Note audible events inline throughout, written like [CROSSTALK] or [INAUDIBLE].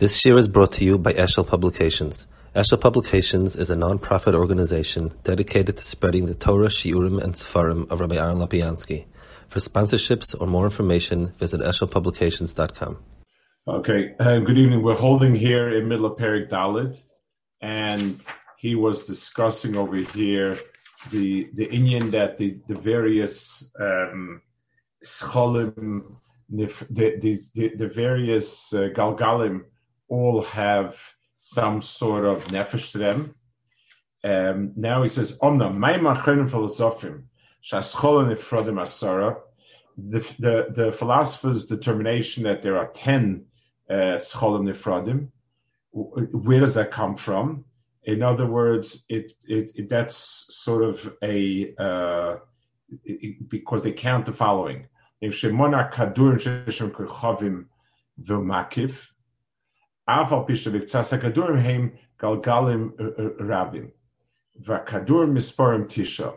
This year is brought to you by Eshel Publications. Eshel Publications is a non-profit organization dedicated to spreading the Torah, Shiurim, and Sefarim of Rabbi Aaron Lapiansky. For sponsorships or more information, visit eshelpublications.com. Okay, uh, good evening. We're holding here in middle of Perik Dalit, and he was discussing over here the the Indian that the the various um, scholim, the, the, the, the various uh, galgalim all have some sort of nefesh to them. Um, now he says, Omna, my machonim philosophim, shaschol nifrodim asara, the, the, philosopher's determination that there are 10 uh, scholim nifrodim, where does that come from? In other words, it, it, it that's sort of a, uh, it, because they count the following. If Shemona Kadur Kechavim V'Makif, Aval Pisha V'Ktsas HaKadurim Heim Galgalim Rabim, Misparim Tisha.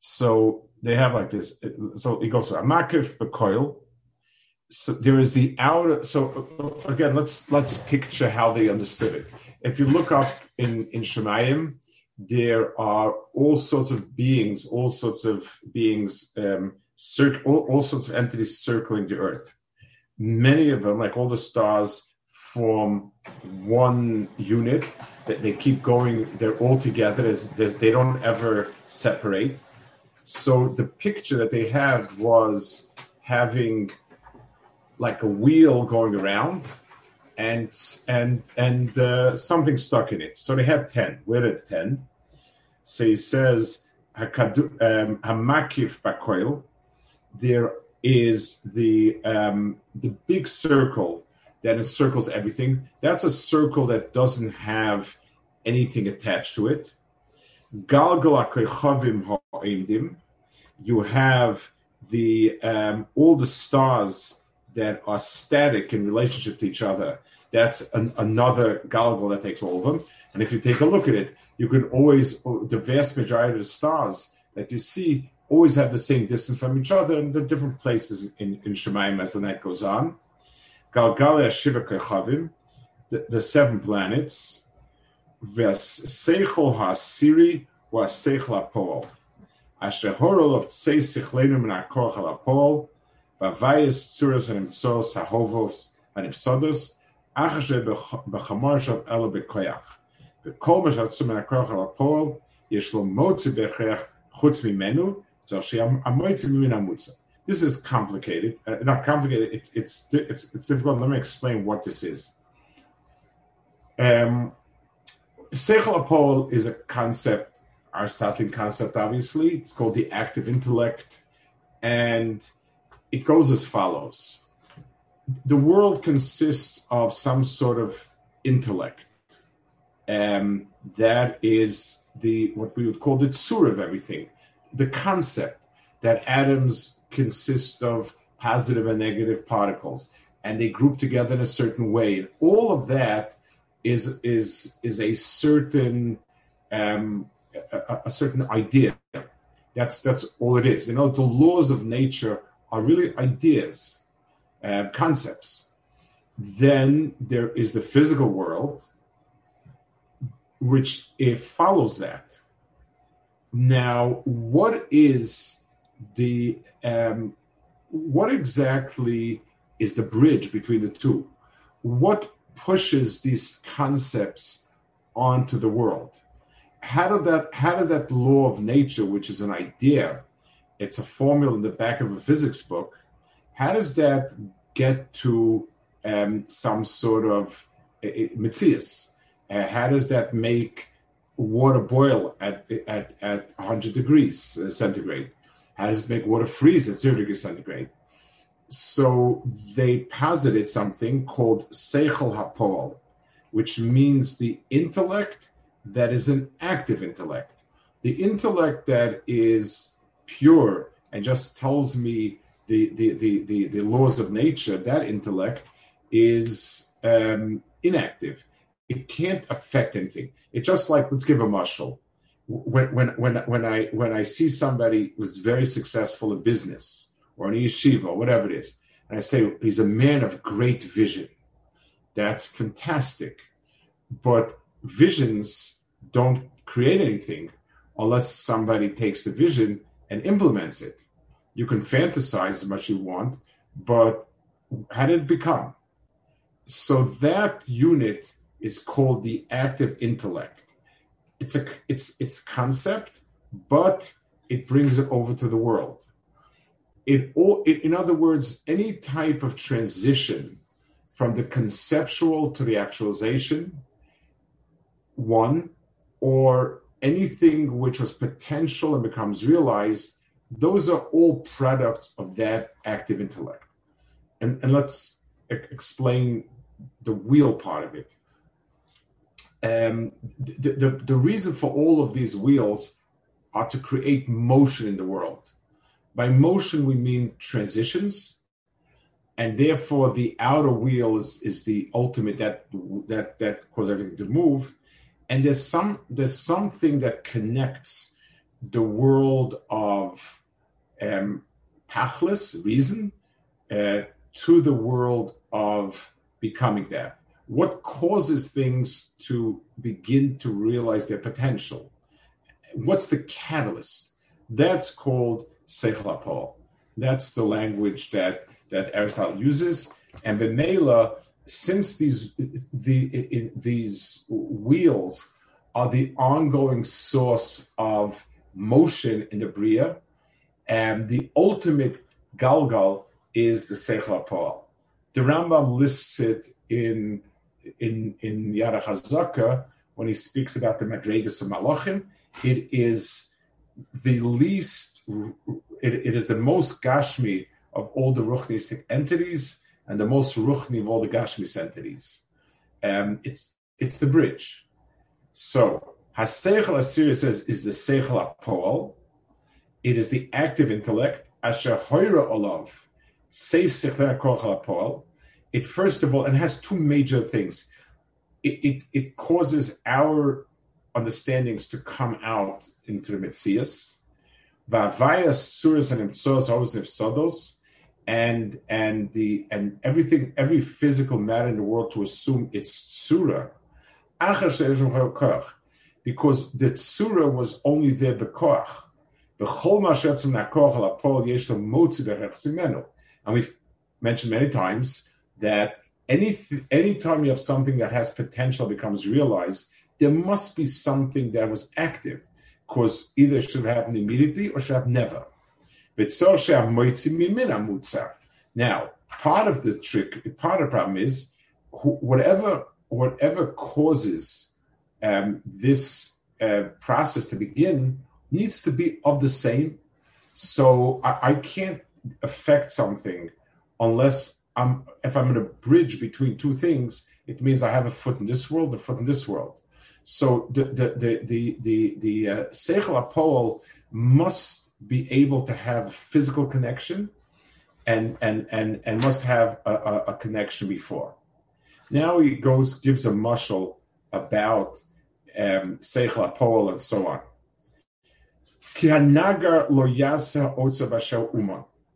So they have like this. So it goes to Amakif Bekoil. So there is the outer. So again, let's let's picture how they understood it. If you look up in in Shemayim, there are all sorts of beings, all sorts of beings, um, cir- all, all sorts of entities circling the Earth. Many of them, like all the stars, form one unit that they keep going they're all together there's, they don't ever separate. So the picture that they had was having like a wheel going around and and and uh, something stuck in it. So they had 10 where did 10 so he says um, hamakif bakoil. There is the um, the big circle that encircles everything. That's a circle that doesn't have anything attached to it. You have the um, all the stars that are static in relationship to each other. That's an, another galgal that takes all of them. And if you take a look at it, you can always the vast majority of the stars that you see always have the same distance from each other in the different places in, in Shemaim as the night goes on. Galgalia Shiva Kechavim, the seven planets, Veseichel HaSiri Vaseichel HaPoel, Ashehorol of Tsei Sichlenum and Akor HaLaPoel, Vavayas Tsuras and Imtsor Sahovos and Ifsodos, Achashe Bechamar Shav Ela Bekoyach, Bekol Meshatsum and Akor HaLaPoel, Yeshlo Motzi Bechreach Chutz Mimenu, Tzor Sheyam Amoitzim Min this is complicated. Uh, not complicated. It's, it's it's it's difficult. Let me explain what this is. Um, Seichel Apol is a concept, Aristotelian concept. Obviously, it's called the active intellect, and it goes as follows: the world consists of some sort of intellect. Um, that is the what we would call the tsur of everything, the concept that atoms consist of positive and negative particles, and they group together in a certain way. All of that is is is a certain um, a, a, certain idea. That's that's all it is. You know, the laws of nature are really ideas, uh, concepts. Then there is the physical world, which it follows that. Now, what is the um, what exactly is the bridge between the two? What pushes these concepts onto the world? How did that how does that law of nature, which is an idea, it's a formula in the back of a physics book, how does that get to um, some sort of uh, mitzias? Uh, how does that make water boil at at at 100 degrees uh, centigrade? How does it make water freeze at zero degrees centigrade? So they posited something called Seichel HaPol, which means the intellect that is an active intellect. The intellect that is pure and just tells me the, the, the, the, the laws of nature, that intellect is um, inactive. It can't affect anything. It's just like, let's give a muscle when when when when I when I see somebody who's very successful in business or in yeshiva or whatever it is, and I say he's a man of great vision, That's fantastic. But visions don't create anything unless somebody takes the vision and implements it. You can fantasize as much as you want, but how did it become? So that unit is called the active intellect. It's a it's it's concept, but it brings it over to the world. It all it, in other words, any type of transition from the conceptual to the actualization, one, or anything which was potential and becomes realized, those are all products of that active intellect. And, and let's explain the wheel part of it. Um, the, the, the reason for all of these wheels are to create motion in the world. By motion, we mean transitions, and therefore the outer wheel is, is the ultimate that that that causes everything to move. And there's some there's something that connects the world of um, tachlis, reason, uh, to the world of becoming that. What causes things to begin to realize their potential? What's the catalyst? That's called seichel HaPoel. That's the language that that Aristotle uses, and Benela, since these the in, these wheels are the ongoing source of motion in the bria, and the ultimate galgal is the seichel HaPoel. The Rambam lists it in in in Yad HaZaka when he speaks about the Madregas of Malachim. It is the least, it, it is the most Gashmi of all the Ruchnistic entities and the most Ruchni of all the Gashmis entities. Um, it's it's the bridge. So Haseichel Asir says is the Seichel HaPoel. It is the active intellect. Asher Hoira Olav says Seichel HaPoel. It first of all, and has two major things. It, it, it causes our understandings to come out into the Metzias. Vavayas suras and imtsos always sodos, and and the and everything every physical matter in the world to assume it's surah. Because the surah was only there bekoach. And we've mentioned many times that any anytime you have something that has potential becomes realized, there must be something that was active, because either should have happened immediately or should have never. Now, part of the trick, part of the problem is whatever whatever causes um, this uh, process to begin needs to be of the same. So I, I can't affect something unless I'm if I'm in a bridge between two things. It means I have a foot in this world, and a foot in this world. So the the the the the, the uh, seichel apol must be able to have physical connection, and and and and must have a, a, a connection before. Now he goes gives a mushal about um, seichel apol and so on.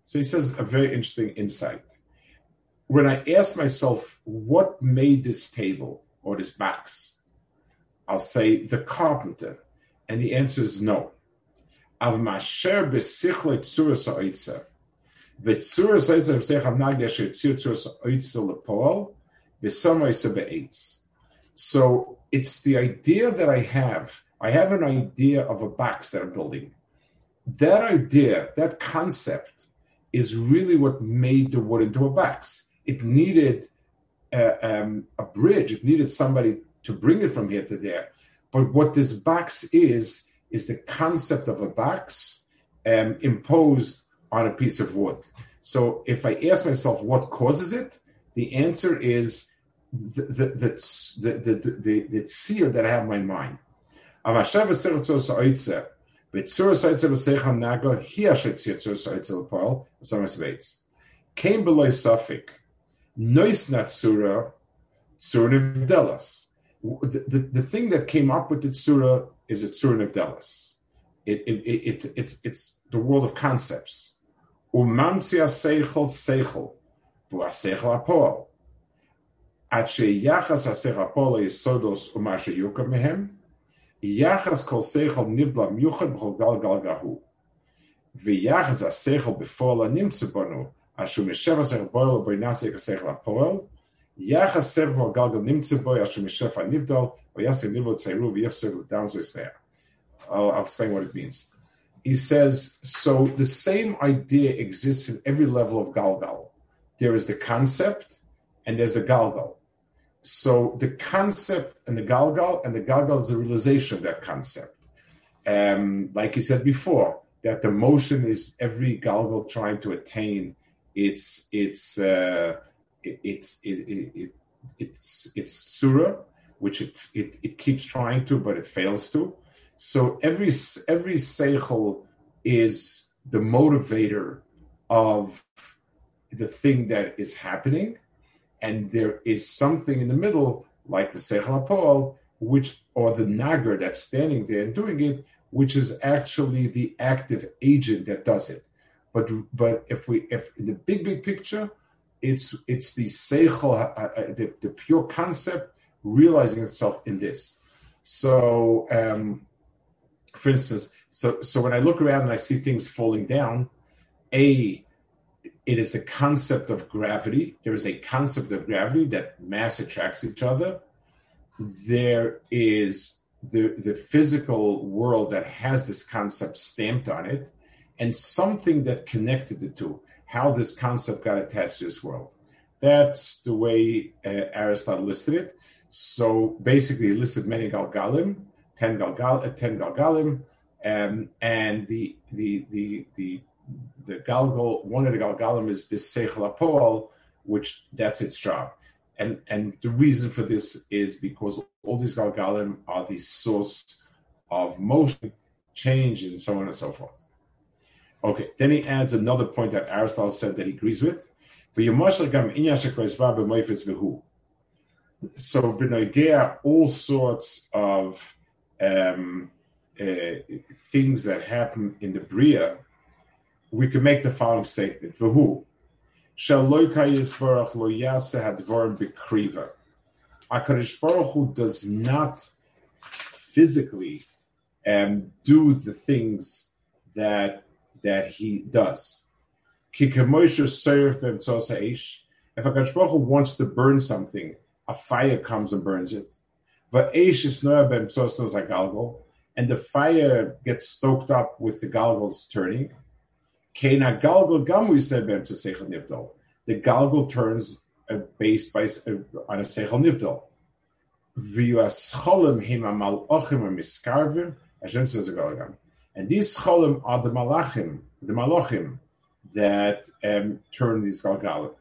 So he says a very interesting insight. When I ask myself what made this table or this box, I'll say the carpenter, and the answer is no. So it's the idea that I have. I have an idea of a box that I'm building. That idea, that concept, is really what made the wood into a box. It needed uh, um, a bridge. It needed somebody to bring it from here to there. But what this box is, is the concept of a box um, imposed on a piece of wood. So if I ask myself what causes it, the answer is the the the the, the, the, the seer that I have in my mind. Came below Suffolk, Noisnat Surah, Surah Nivdelas. The, the, the thing that came up with the Surah is a Surah Nivdelas. It, it, it, it, it's, the world of concepts. Umamtsia Seichel Seichel, Buaseichel apol. Ache Yachas Aseichel Apoel is Sodos Yuka Mehem. Yachas Kol Seichel Nibla Muchad Bchol Gal Gal Gahu. Aseichel Befola Nimtzebonu. Sech Boil Yacha Galgal Nivdal, I'll, I'll explain what it means. He says, so the same idea exists in every level of Galgal. There is the concept and there's the Galgal. So the concept and the Galgal, and the Galgal is the realization of that concept. Um, like he said before, that the motion is every Galgal trying to attain its its uh, its it, it, it, it's it's surah, which it, it it keeps trying to, but it fails to. So every every seichel is the motivator of the thing that is happening, and there is something in the middle, like the seichel apol, which or the nagar that's standing there and doing it, which is actually the active agent that does it. But but if we if in the big big picture, it's it's the seichel, uh, uh, the, the pure concept realizing itself in this. So. Um, for instance, so so when I look around and I see things falling down, a it is a concept of gravity. There is a concept of gravity that mass attracts each other. There is the the physical world that has this concept stamped on it, and something that connected the two. How this concept got attached to this world. That's the way uh, Aristotle listed it. So basically, he listed many galgalim, ten galgal, uh, ten galgalim, um, and the the the the the galgal one of the galgalim is this seichel apol, which that's its job, and and the reason for this is because all these galgalim are the source of motion, change, and so on and so forth. Okay, then he adds another point that Aristotle said that he agrees with. So Benogea, all sorts of um, uh, things that happen in the Bria, we can make the following statement. V'hu. HaKadosh Baruch Hu does not physically um, do the things that that he does. If a Baruch wants to burn something, a fire comes and burns it and the fire gets stoked up with the galgals turning. The galgal turns based by, uh, on a seichel nivdal. And these cholim are the malachim, the malachim that um, turn these galgalim.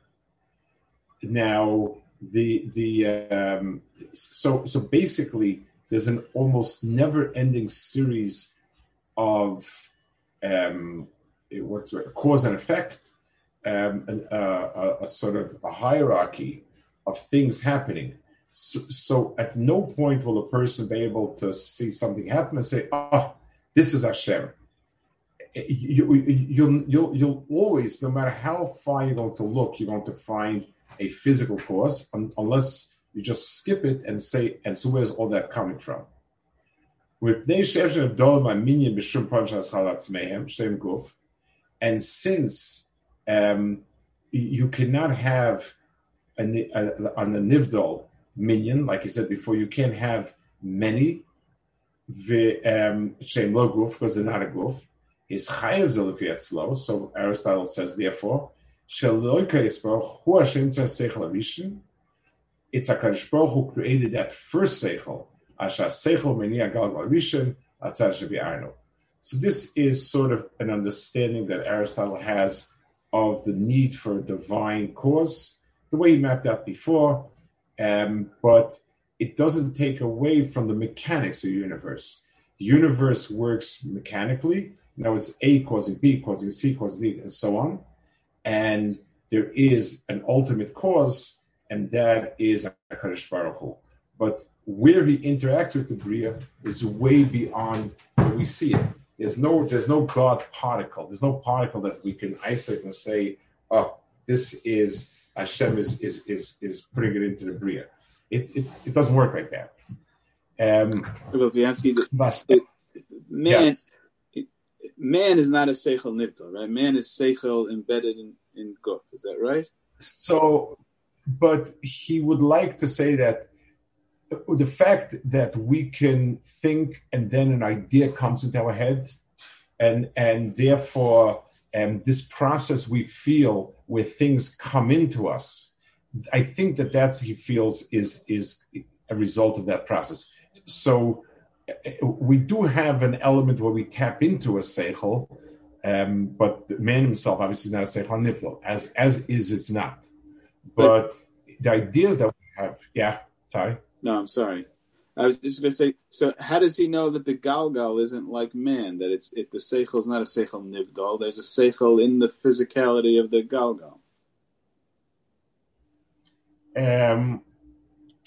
Now, the the um, so so basically there's an almost never-ending series of um, what's it, cause and effect, um, and, uh, a, a, sort of a hierarchy of things happening. So, so, at no point will a person be able to see something happen and say, "Oh, this is Hashem." You, you, you'll, you'll, you'll always, no matter how far you're going to look, you're going to find a physical cause unless you just skip it and say, and so where's all that coming from? And since um, you cannot have a, a, on the nivdol minion, like I said before, you can't have many shem lo guf because they're not a guf. Is chayav slow. So Aristotle says, therefore, it's a Baruch who created that first seichel. Asha seichel menia gal rishon atzad So this is sort of an understanding that Aristotle has of the need for a divine cause, the way he mapped out before, um, but it doesn't take away from the mechanics of the universe. The universe works mechanically. Now it's A causing B, causing C, causing D, and so on and there is an ultimate cause, and that is Hakadosh Baruch Hu. But where he interacts with the bria is way beyond where we see it. There's no there's no God particle. There's no particle that we can isolate and say, oh, this is Hashem is is is is putting it into the bria. It it, it doesn't work like that. Um, man, yeah. man is not a seichel nipto, right? Man is seichel embedded in in guf. Is that right? So, but he would like to say that the fact that we can think and then an idea comes into our head, and and therefore um, this process we feel where things come into us, I think that that's he feels is is a result of that process. So uh, we do have an element where we tap into a seichel, um, but the man himself obviously is not a seichel niflo. As as is, it's not. But, but the ideas that we have, yeah. Sorry. No, I'm sorry. I was just going to say. So, how does he know that the galgal isn't like man? That it's it, the seichel is not a seichel nivdal. There's a seichel in the physicality of the galgal. Um.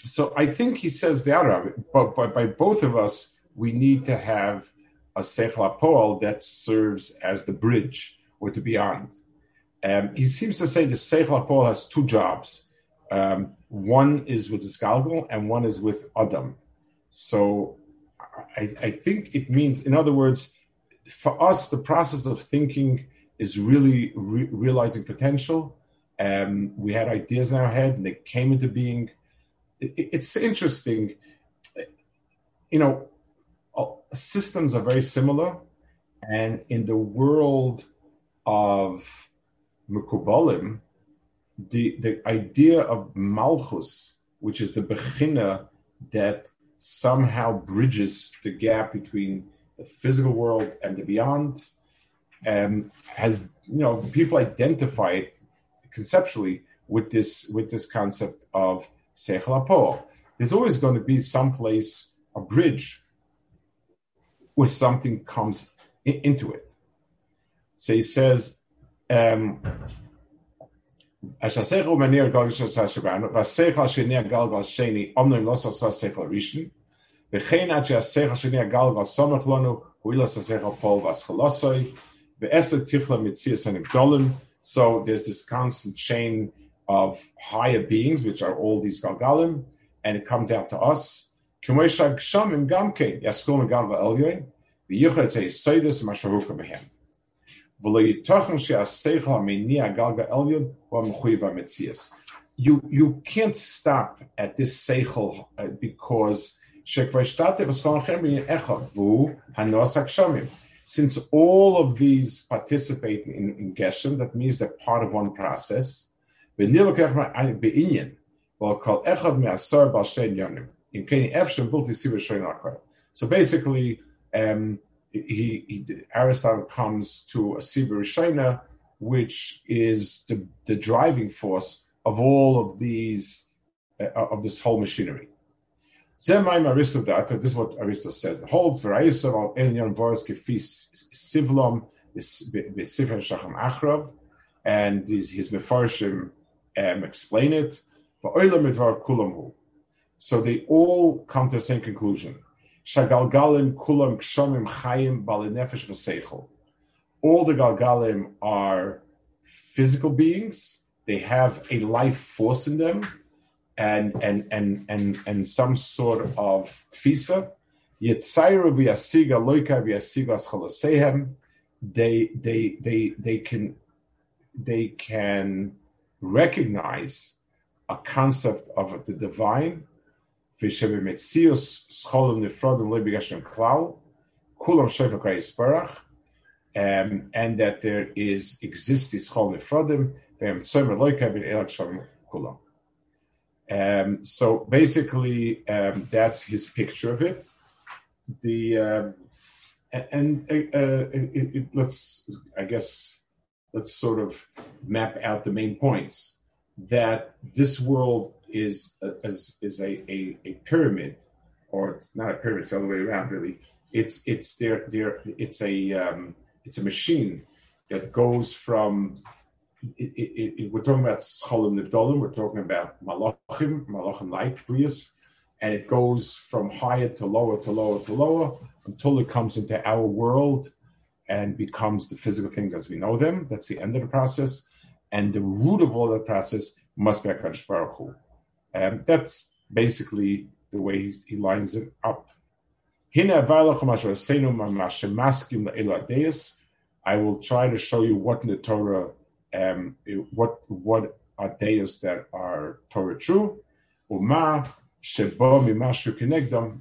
So I think he says the other but, by both of us, we need to have a seichel apol that serves as the bridge or to beyond. Um, he seems to say the seichel apol has two jobs. Um, one is with the Skalgal and one is with Adam. So I, I, think it means, in other words, for us, the process of thinking is really re- realizing potential. Um, we had ideas in our head and they came into being. It, it's interesting. You know, systems are very similar. And in the world of Mekubalim, the the idea of malchus, which is the bechina that somehow bridges the gap between the physical world and the beyond, um, has you know people identify it conceptually with this with this concept of seichel There's always going to be some place a bridge where something comes in, into it. So he says. Um, השסך הוא מניע גלגל של שבנו, והשכל השני הגלגל השני אומנם לא עשה שכל הראשון, וכן עד שהשכל השני הגלגל סומך לנו, הוא אילס השכל פול והשכלוסוי, ועשר תכלה מציאס הנבדולים, so there's this constant chain of higher beings, which are all these Galgalim, and it comes out to us. You, you can't stop at this seichel uh, because since all of these participate in, in Geshem, that means they're part of one process. So basically, um, he, he Aristotle comes to a Sibir Shina, which is the, the driving force of all of these uh, of this whole machinery. Zemaim this is what Aristotle says. Holds for Aisav Elion Voros Gefis Sivlom Shacham Achrav, and his, his Mefarshim um, explain it. So they all come to the same conclusion. Shagalgalim kulam kshamim chayim balinefesh. All the galgalim are physical beings. They have a life force in them, and and and and and some sort of tfisa. Yitzayru v'yasiga loika v'yasiga aschalasehem. They they they they can they can recognize a concept of the divine. Um, and that there is exists this chol nefrodim um, so basically, um, that's his picture of it. The uh, and uh, uh, it, it, let's, I guess, let's sort of map out the main points that this world is a, is, is a, a, a, pyramid, or it's not a pyramid, it's the other way around really. It's it's there there it's a um, it's a machine that goes from it, it, it, we're talking about Cholim Nivdolim, we're talking about Malachim, Malachim like Brias, and it goes from higher to lower to lower to lower until it comes into our world and becomes the physical things as we know them. That's the end of the process. And the root of all that process must be HaKadosh Baruch Hu. And that's basically the way he, he lines it up. I will try to show you what in the Torah, um, what what are deus that are Torah true, uma shebo mimashu kenegdom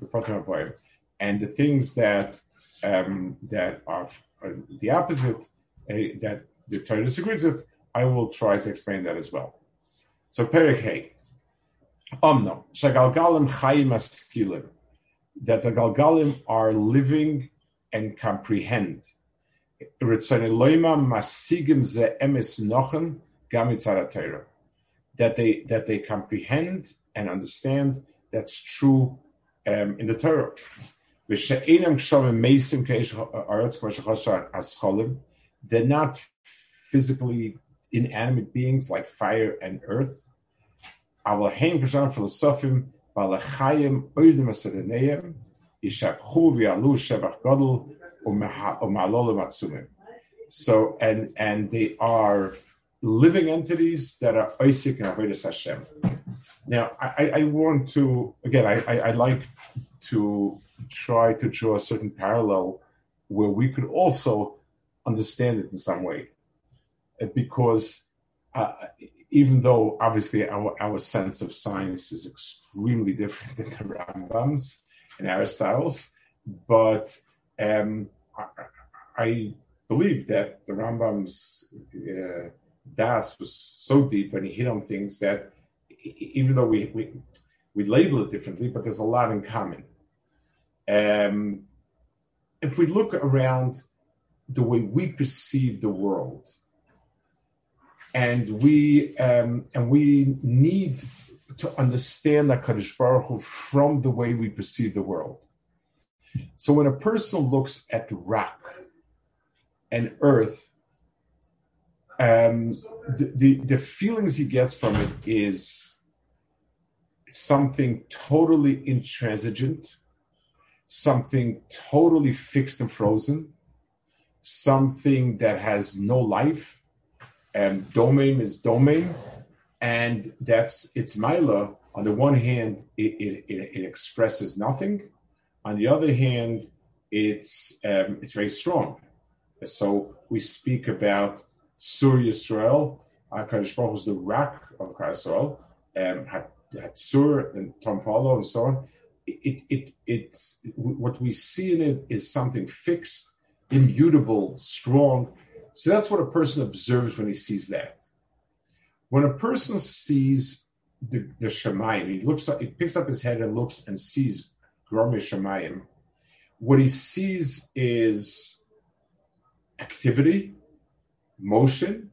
and the things that um, that are uh, the opposite uh, that the Torah disagrees with, I will try to explain that as well. So Perik Hey, Omno shagalgalim chayim askilim that the galgalim are living and comprehend. That they that they comprehend and understand that's true um, in the Torah. They're not physically inanimate beings like fire and earth. So, and, and they are living entities that are Isaac and Avodah Hashem. Now, I, I want to, again, I, I, I like to try to draw a certain parallel where we could also understand it in some way. Because uh, even though obviously our, our sense of science is extremely different than the Rambam's and Aristotle's, but um, I, believe that the Rambam's uh, das was so deep and he hit on things that even though we, we, we label it differently, but there's a lot in common. Um, if we look around the way we perceive the world, and we um, and we need to understand that Kaddish Baruch Hu from the way we perceive the world. So when a person looks at rock and earth, um, the, the, the feelings he gets from it is something totally intransigent, something totally fixed and frozen, something that has no life, and domain is domain, and that's it's mila. On the one hand, it, it, it, it expresses nothing. On the other hand, it's um, it's very strong. So we speak about Sur Yisrael, Hakadosh Baruch is the rock of Yisrael, um, Sur and Tompolo and so on. It, it, it, it, what we see in it is something fixed, immutable, strong, so that's what a person observes when he sees that. When a person sees the, the Shemayim, he looks up, he picks up his head and looks and sees Shemayim. What he sees is activity, motion,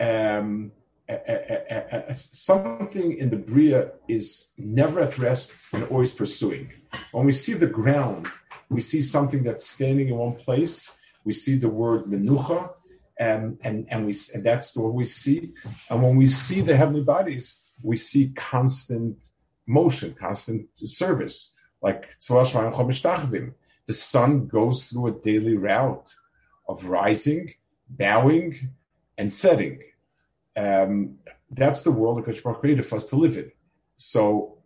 um, a, a, a, something in the Bria is never at rest and always pursuing. When we see the ground, we see something that's standing in one place we see the word menucha, and and and we and that's what we see. And when we see the heavenly bodies, we see constant motion, constant service. Like the sun goes through a daily route of rising, bowing, and setting. Um, that's the world that Kachbar created for us to live in. So,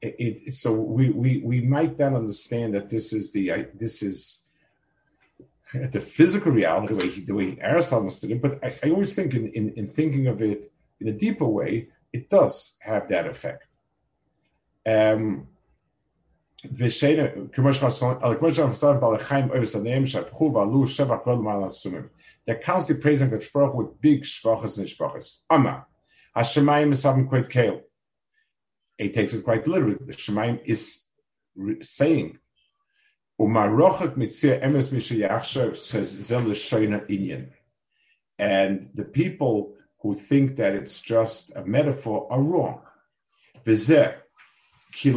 it, it, so we, we we might then understand that this is the this is the physical reality, the way, he, the way Aristotle understood it. But I, I always think in, in, in, thinking of it in a deeper way, it does have that effect. Um, they're constantly praising God Baruch with big shvachas and shvachas. Amma, Hashemayim is something quite kale. He takes it quite literally. The Shemayim is saying Umarochet mitzir emes mishayachshav says zelishoina inyan. And the people who think that it's just a metaphor are wrong. V'zeh, the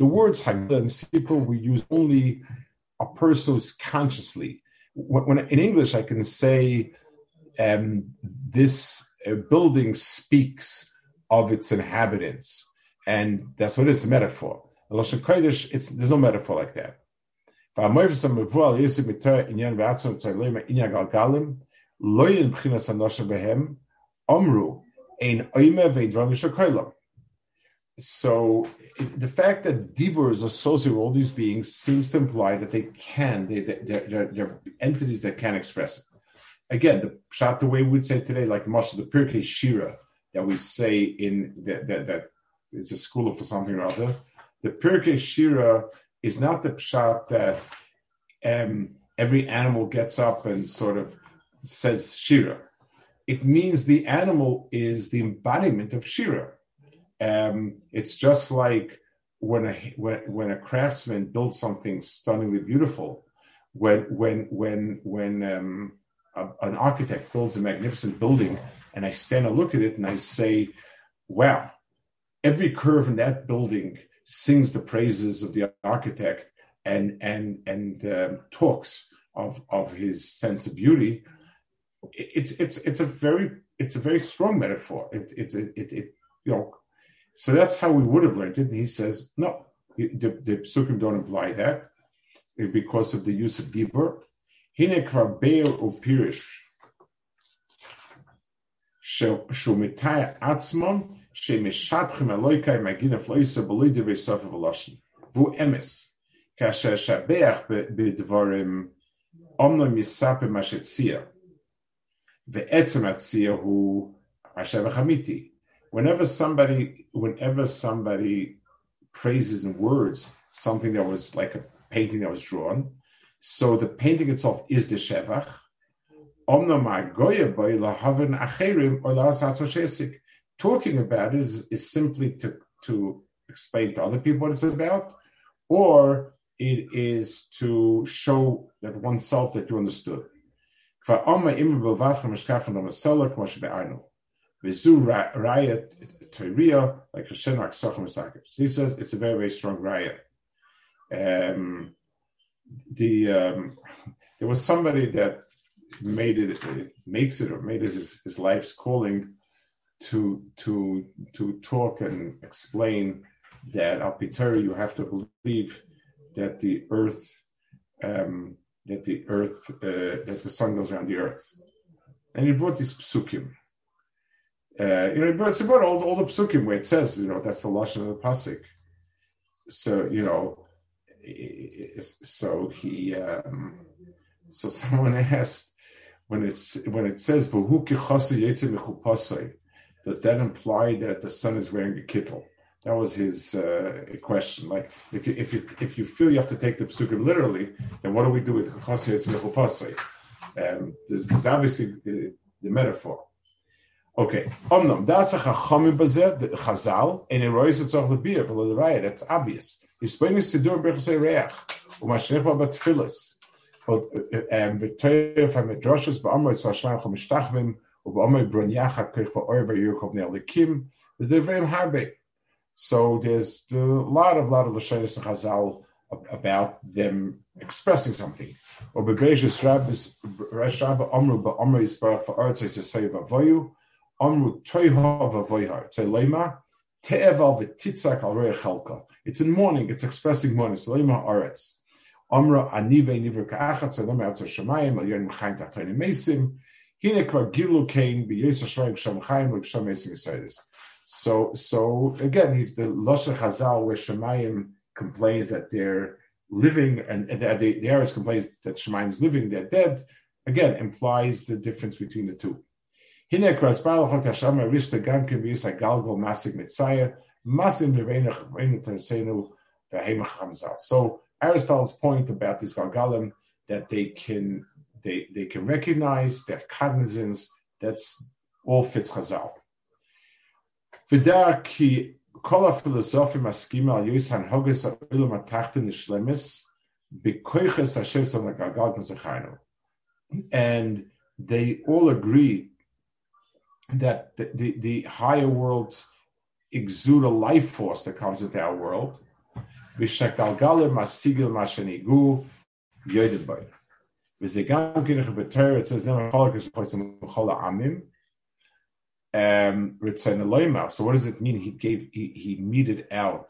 words Haggadah and Sipul we use only a person consciously. When, when, in English, I can say um, this uh, building speaks of its inhabitants, and that's what it's a metaphor. In Kodesh, it's there's no metaphor like that. Loyin b'chinas anoshim behem Amru ein. So the fact that Dibur is associated with all these beings seems to imply that they can, they, they're, they're entities that can express it. Again, the shot the way we would say today, like much of the Pirkei Shira that we say in that, that, it's a school for something or other. The Pirkei Shira is not the pshat that um, every animal gets up and sort of says Shira it means the animal is the embodiment of Shira. Um, it's just like when a when, when a craftsman builds something stunningly beautiful, when when when when um, a, an architect builds a magnificent building, and I stand and look at it and I say, "Wow, every curve in that building sings the praises of the architect and and and um, talks of of his sense of beauty." It's it's it's a very it's a very strong metaphor. It, it's it, it, it you know, so that's how we would have learned it. And he says no, the, the psukim don't imply that eh, because of the use of dibur. Hine kvar beir upirish shumitaya atzmon shemishabchim aloikai magina floisa b'loide v'sof v'loshin vu emes kasher shabeach b'dvarim omno misape mashetzia Whenever somebody, whenever somebody praises in words something that was like a painting that was drawn, so the painting itself is the shevach. Talking about it is, is simply to, to explain to other people what it's about, or it is to show that oneself that you understood. Va'oma imr b'lvavcha mishkafan l'masela k'mo shebe'arnu. V'zu raya teria like Hashem aksochem v'saker. He says it's a very very strong raya. Um, the um, there was somebody that made it, makes it or made it his, his life's calling to to to talk and explain that al you have to believe that the earth um, that the earth, uh, that the sun goes around the earth. And he brought these psukim. Uh, you know, it's about all, all the psukim where it says, you know, that's the lashon of the pasuk. So you know, so he, um, so [LAUGHS] someone asked when it's when it says does that imply that the sun is wearing a kittel? That was his uh, question. Like, if you if you if you feel you have to take the psukim literally, then what do we do with chassidus mechupasei? Um, there's, there's obviously the, the metaphor. Okay, omnam das a chachamim bazeh chazal and it rois etzach lebir v'lo l'raya. That's obvious. He's to sidur b'chasei reach u'mashnech ba batfilis. V'toyer from midrashas ba'amor etzah shleim chom mishtachvim u'ba'amor bron yachat koich va'or v'yurkov ne'alikim. There's a very harbe. So there's a lot of lot of Lashonis and Chazal about them expressing something. Or Rabbis Amru Ba'amru Yisbarach for Vavoyu Amru Vavoyhar Te'eval V'titzak Al. It's in morning. It's expressing. Tzelema Aretz. Amru Anive Ka'achat Shemayim Al Mesim Hine Kvar Gilu Kain B'Yis Hashemayim Shem Mesim. So, so again, he's the Losher Chazal where Shemayim complains that they're living, and, and the, the Aris complains that Shemayim is living, they're dead. Again, implies the difference between the two. So Aristotle's point about this Galgalim that they can they, they can recognize, have cognizance, that's all fits Chazal. V'derach ki kol ha-philosophim al yus han-hoges ha-ulam ha-tachten nishlemis b'koiches ha-shev sam And they all agree that the, the, the, higher worlds exude a life force that comes into our world. It says, um, So what does it mean? He gave he, he meted out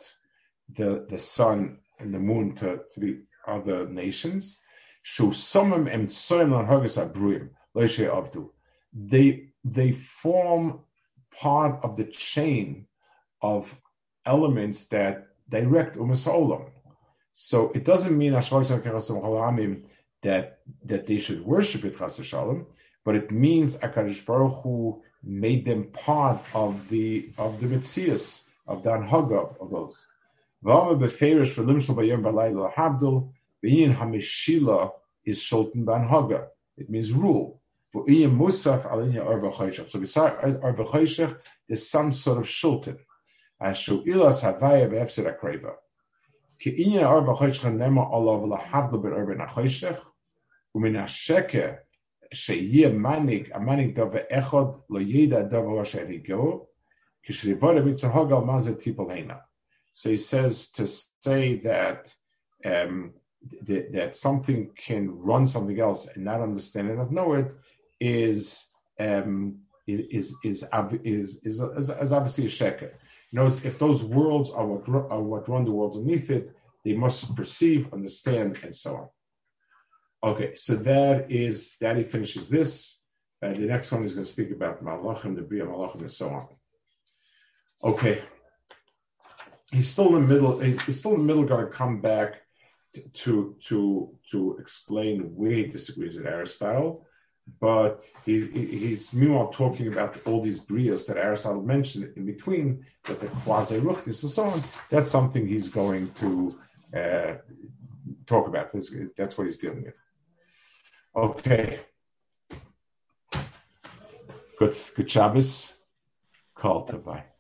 the the sun and the moon to, to be other nations. They they form part of the chain of elements that direct umas. So it doesn't mean that that they should worship it shalom, but it means Akadosh Baruch Hu made them part of the of the mitzias of the anhaga of those. V'ama beferish for limshal bayim balayla habdul bein hamishila is shulten banhaga. It means rule. Iyim musaf alinya arba So beside arba there's some sort of shulten. Ashu ilas havaya be'efsed akreba. Ki inya arba chayshach nema olav lahavdul ben arba nachayshach umin asheke שיהיה מנהיג, המנהיג דבר אחד לא ידע דבר אשר הגיעו, כשלבוא בצהוגל מה זה טיפול הנה. So he says to say that um, that, that something can run something else and not understand it, not know it, is um, is is is is, is, is obviously a sheker. You know, if those worlds are what are what run the worlds beneath it, they must perceive, understand, and so on. Okay, so that is that he finishes this. Uh, the next one is going to speak about Malachim, the Bria Malachim, and so on. Okay, he's still in the middle. He's still in the middle. Going to come back to to to explain where he disagrees with Aristotle, but he, he's meanwhile talking about all these brias that Aristotle mentioned in between, that the quasi ruchnis and so on. That's something he's going to uh, talk about. That's what he's dealing with. Okay. Good, good Shabbos. Call to.